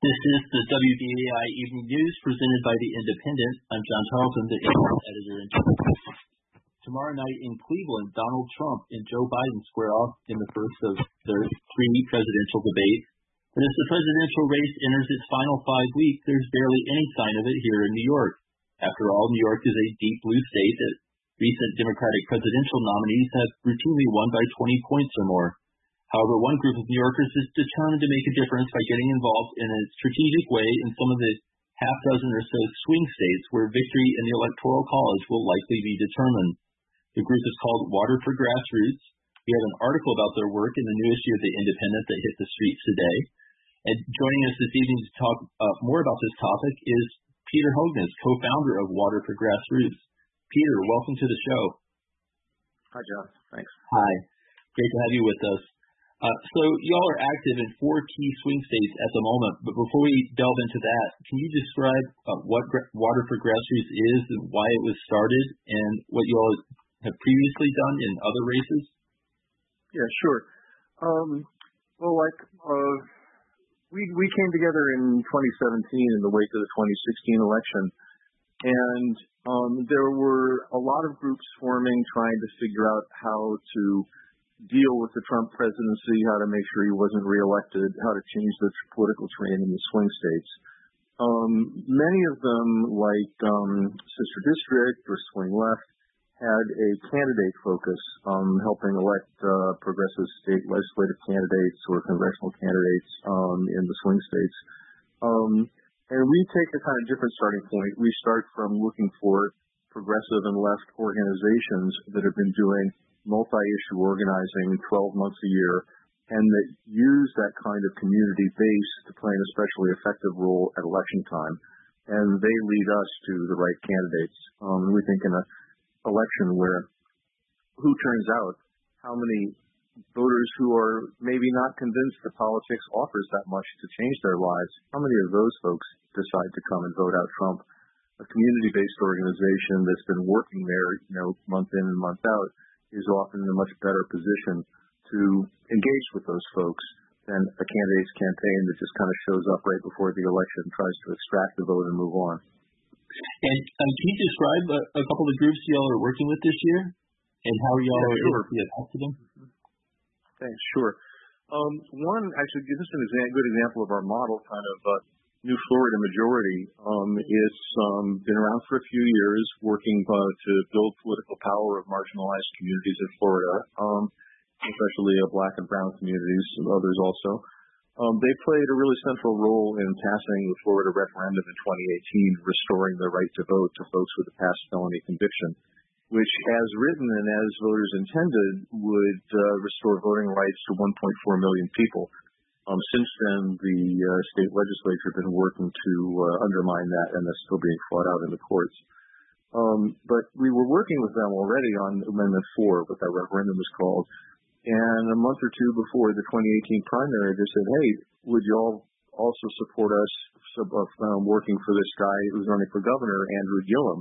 This is the WBAI Evening News presented by The Independent. I'm John Tarleton, the editor-in-chief. Tomorrow night in Cleveland, Donald Trump and Joe Biden square off in the first of their three presidential debates. But as the presidential race enters its final five weeks, there's barely any sign of it here in New York. After all, New York is a deep blue state that recent Democratic presidential nominees have routinely won by 20 points or more. However, one group of New Yorkers is determined to make a difference by getting involved in a strategic way in some of the half dozen or so swing states where victory in the Electoral College will likely be determined. The group is called Water for Grassroots. We have an article about their work in the new issue of The Independent that hit the streets today. And joining us this evening to talk uh, more about this topic is Peter Hogness, co-founder of Water for Grassroots. Peter, welcome to the show. Hi, John. Thanks. Hi. Great to have you with us. Uh, so y'all are active in four key swing states at the moment, but before we delve into that, can you describe uh, what Water for Grassroots is and why it was started and what you all have previously done in other races? Yeah, sure. Um, well, like, uh, we, we came together in 2017 in the wake of the 2016 election, and um, there were a lot of groups forming trying to figure out how to deal with the Trump presidency, how to make sure he wasn't reelected, how to change the political terrain in the swing states. Um, many of them, like um, Sister District or Swing Left, had a candidate focus, um, helping elect uh, progressive state legislative candidates or congressional candidates um, in the swing states. Um, and we take a kind of different starting point. We start from looking for progressive and left organizations that have been doing multi-issue organizing 12 months a year and that use that kind of community base to play an especially effective role at election time. And they lead us to the right candidates. Um, we think in an election where who turns out, how many voters who are maybe not convinced that politics offers that much to change their lives, how many of those folks decide to come and vote out Trump? A community-based organization that's been working there, you know, month in and month out, is often in a much better position to engage with those folks than a candidate's campaign that just kind of shows up right before the election, and tries to extract the vote and move on. And um, can you describe a, a, couple of the groups y'all are working with this year and how y'all yeah, are sure. able to them? Thanks. Sure. Um, one, actually, this is a good example of our model, kind of uh, New Florida Majority. Um, it's um, been around for a few years, working to build political power of marginalized communities in Florida, um, especially black and brown communities, and others also. Um, they played a really central role in passing the Florida referendum in 2018, restoring the right to vote to folks with a past felony conviction, which, as written and as voters intended, would uh, restore voting rights to 1.4 million people. Um, since then, the uh, state legislature has been working to uh, undermine that, and that's still being fought out in the courts. Um, but we were working with them already on Amendment 4, what that referendum is called. And a month or two before the 2018 primary, they said, hey, would you all also support us um, working for this guy who's running for governor, Andrew Gillum?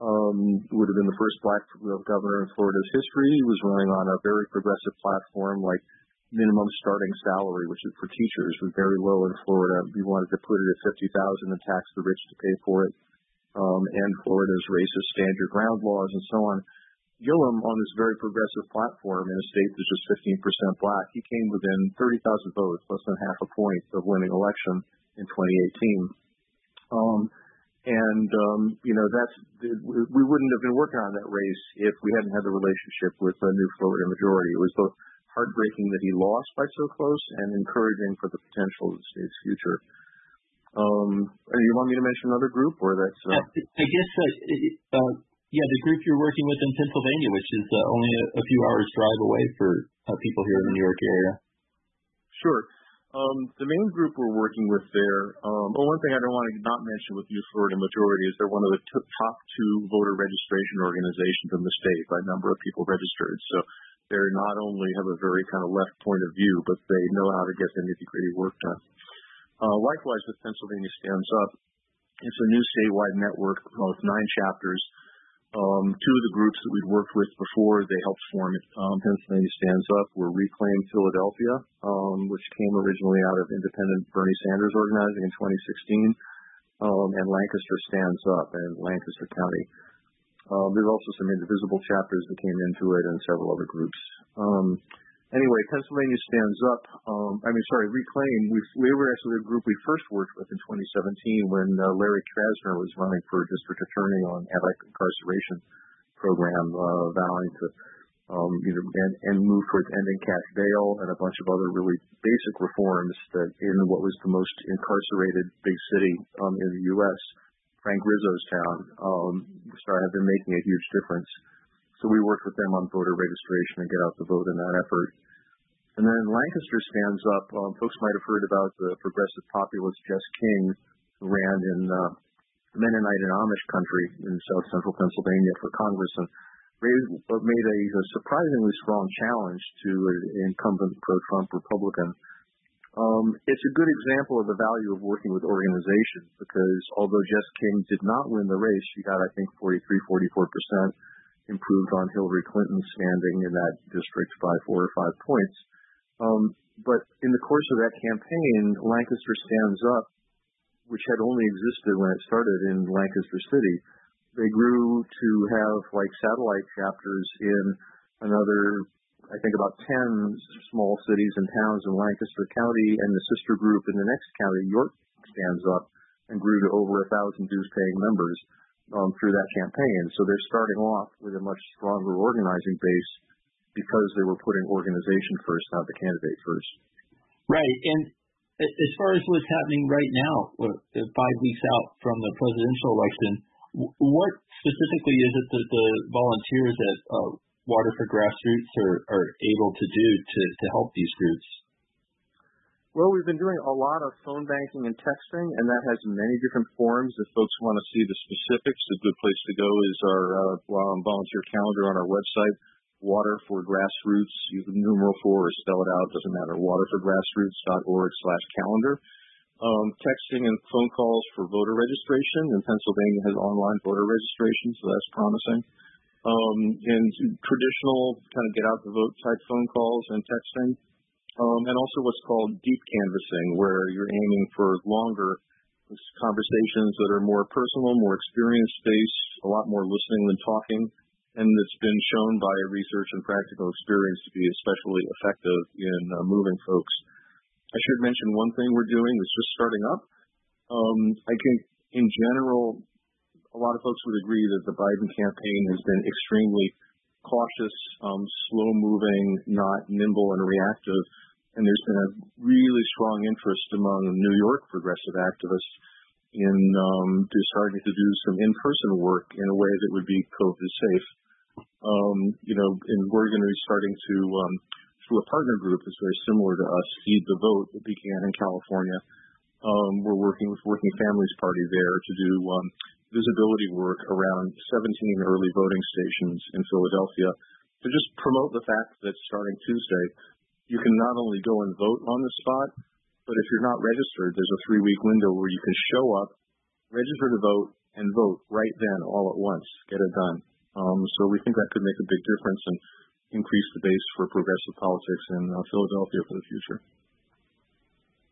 Um, would have been the first black governor in Florida's history. He was running on a very progressive platform like minimum starting salary, which is for teachers, was very low in Florida. We wanted to put it at 50000 and tax the rich to pay for it, um, and Florida's racist stand your ground laws and so on. Gillum, on this very progressive platform in a state that's just 15% black, he came within 30,000 votes, less than half a point of winning election in 2018. Um, and, um, you know, that's, we wouldn't have been working on that race if we hadn't had the relationship with the new Florida majority. It was both heartbreaking that he lost by so close and encouraging for the potential of the state's future. Um, you want me to mention another group, or that's? Uh... I guess, uh, uh, yeah, the group you're working with in Pennsylvania, which is uh, only a, a, few hours drive away for uh, people here in the New York area. Sure. Um, the main group we're working with there, um, well, one thing I don't want to not mention with New Florida Majority is they're one of the t- top two voter registration organizations in the state by number of people registered. So they not only have a very kind of left point of view, but they know how to get the nitty gritty work done. Uh, likewise, with Pennsylvania Stands Up, it's a new statewide network with nine chapters Um, two of the groups that we'd worked with before they helped form um, Pennsylvania Stands Up were Reclaim Philadelphia, um, which came originally out of independent Bernie Sanders organizing in 2016, um, and Lancaster Stands Up in Lancaster County. Um, there's also some indivisible chapters that came into it and several other groups. Um, anyway, Pennsylvania Stands Up. Um, I mean, sorry, Reclaim. We, we were actually the group we first worked with in 2017 when uh, Larry Krasner was running for district attorney on anti-incarceration program, uh, vowing to um, you know, and, and move towards ending cash bail and a bunch of other really basic reforms that in what was the most incarcerated big city um, in the U.S., Frank Rizzo's town, um, started have been making a huge difference. So we worked with them on voter registration and get out the vote in that effort. And then Lancaster stands up. Um, folks might have heard about the progressive populist Jess King, who ran in uh, Mennonite and Amish country in south central Pennsylvania for Congress and uh, made a, a surprisingly strong challenge to an incumbent pro-Trump Republican. Um, it's a good example of the value of working with organizations because although Jess King did not win the race, she got, I think, 43, 44 percent improved on Hillary Clinton's standing in that district by four or five points. Um, but in the course of that campaign, Lancaster Stands Up, which had only existed when it started in Lancaster City, they grew to have like satellite chapters in another, I think about 10 small cities and towns in Lancaster County, and the sister group in the next county, York Stands Up, and grew to over a thousand dues paying members um, through that campaign. So they're starting off with a much stronger organizing base because they were putting organization first, not the candidate first. Right. And as far as what's happening right now, five weeks out from the presidential election, what specifically is it that the volunteers at uh, Water for Grassroots are, are able to do to, to help these groups? Well, we've been doing a lot of phone banking and texting, and that has many different forms. If folks want to see the specifics, a good place to go is our uh, volunteer calendar on our website, Water for Grassroots. You can numeral four or spell it out, doesn't matter. Waterforgrassroots.org slash calendar. Um, texting and phone calls for voter registration, and Pennsylvania has online voter registration, so that's promising. Um, and traditional kind of get out the vote type phone calls and texting um, and also what's called deep canvassing, where you're aiming for longer conversations that are more personal, more experience-based, a lot more listening than talking, and it's been shown by research and practical experience to be especially effective in uh, moving folks. I should mention one thing we're doing that's just starting up. Um, I think in general, a lot of folks would agree that the Biden campaign has been extremely cautious, um, slow-moving, not nimble and reactive and there's been a really strong interest among New York progressive activists in um, starting to do some in-person work in a way that would be COVID safe. Um, you know, and we're going to be starting to um, through a partner group that's very similar to us, Seed the Vote, that began in California. Um, we're working with Working Families Party there to do um, visibility work around 17 early voting stations in Philadelphia to just promote the fact that starting Tuesday, you can not only go and vote on the spot, but if you're not registered, there's a three week window where you can show up, register to vote, and vote right then all at once. Get it done. Um, so we think that could make a big difference and increase the base for progressive politics in uh, Philadelphia for the future.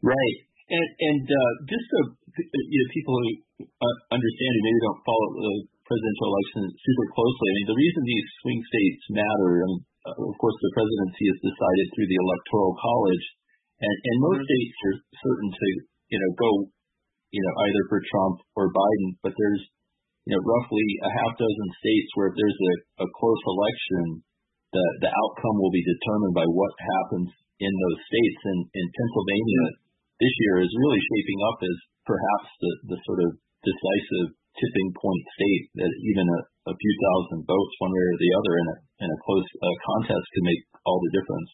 Right. And, and uh, just so you know, people who uh, understand who maybe don't follow the presidential election super closely, I mean, the reason these swing states matter, I mean, of course, the presidency is decided through the electoral college, and, and most mm-hmm. states are certain to, you know, go, you know, either for Trump or Biden, but there's, you know, roughly a half dozen states where if there's a, a close election, the the outcome will be determined by what happens in those states. And in Pennsylvania, mm-hmm. This year is really shaping up as perhaps the the sort of decisive tipping point state that even a, a few thousand votes one way or the other in a in a close uh, contest can make all the difference.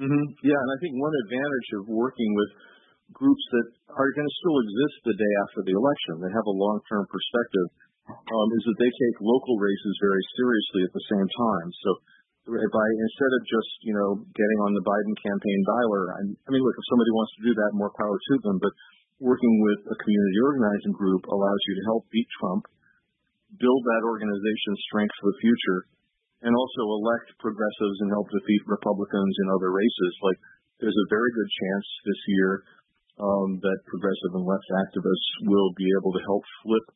Mm-hmm. Yeah, and I think one advantage of working with groups that are going to still exist the day after the election, they have a long-term perspective, um, is that they take local races very seriously at the same time. So I instead of just you know getting on the Biden campaign dialer, I, I mean, look, if somebody wants to do that, more power to them. But working with a community organizing group allows you to help beat Trump build that organization's strength for the future, and also elect progressives and help defeat Republicans in other races. Like there's a very good chance this year um, that progressive and left activists will be able to help flip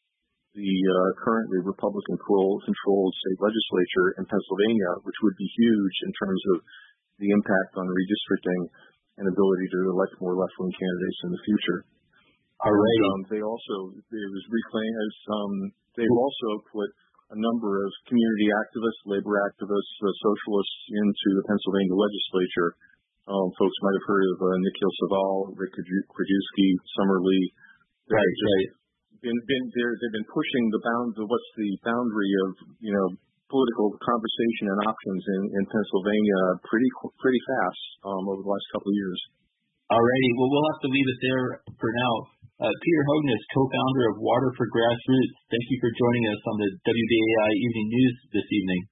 the uh, currently Republican controlled state legislature in Pennsylvania, which would be huge in terms of the impact on redistricting and ability to elect more left-wing candidates in the future. All right. Um, they also it was reclaimed as um, they've also put a number of community activists, labor activists, uh, socialists into the Pennsylvania legislature. Um, folks might have heard of uh, Nikhil Saval, Rick Krajewski, Summer Lee. Right, right. Been, been, they've been pushing the bounds of what's the boundary of, you know, political conversation and options in, in Pennsylvania pretty pretty fast um, over the last couple of years. Alrighty, well we'll have to leave it there for now. Uh, Peter Hogness, co-founder of Water for Grassroots. Thank you for joining us on the WBAI Evening News this evening.